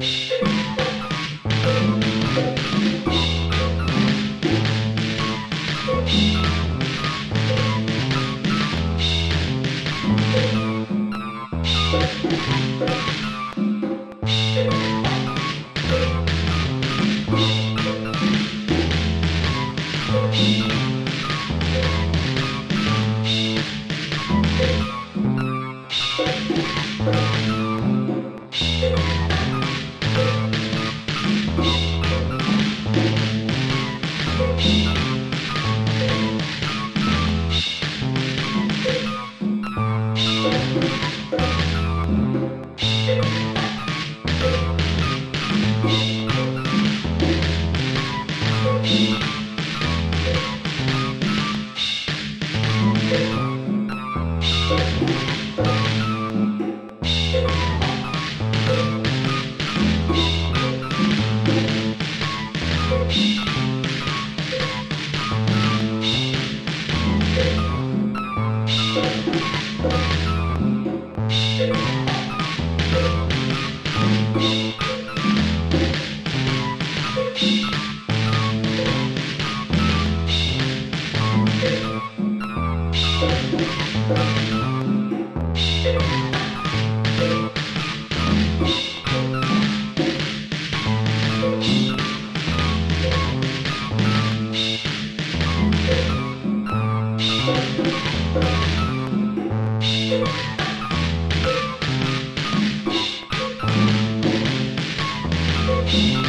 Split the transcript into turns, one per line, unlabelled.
Shh. Thank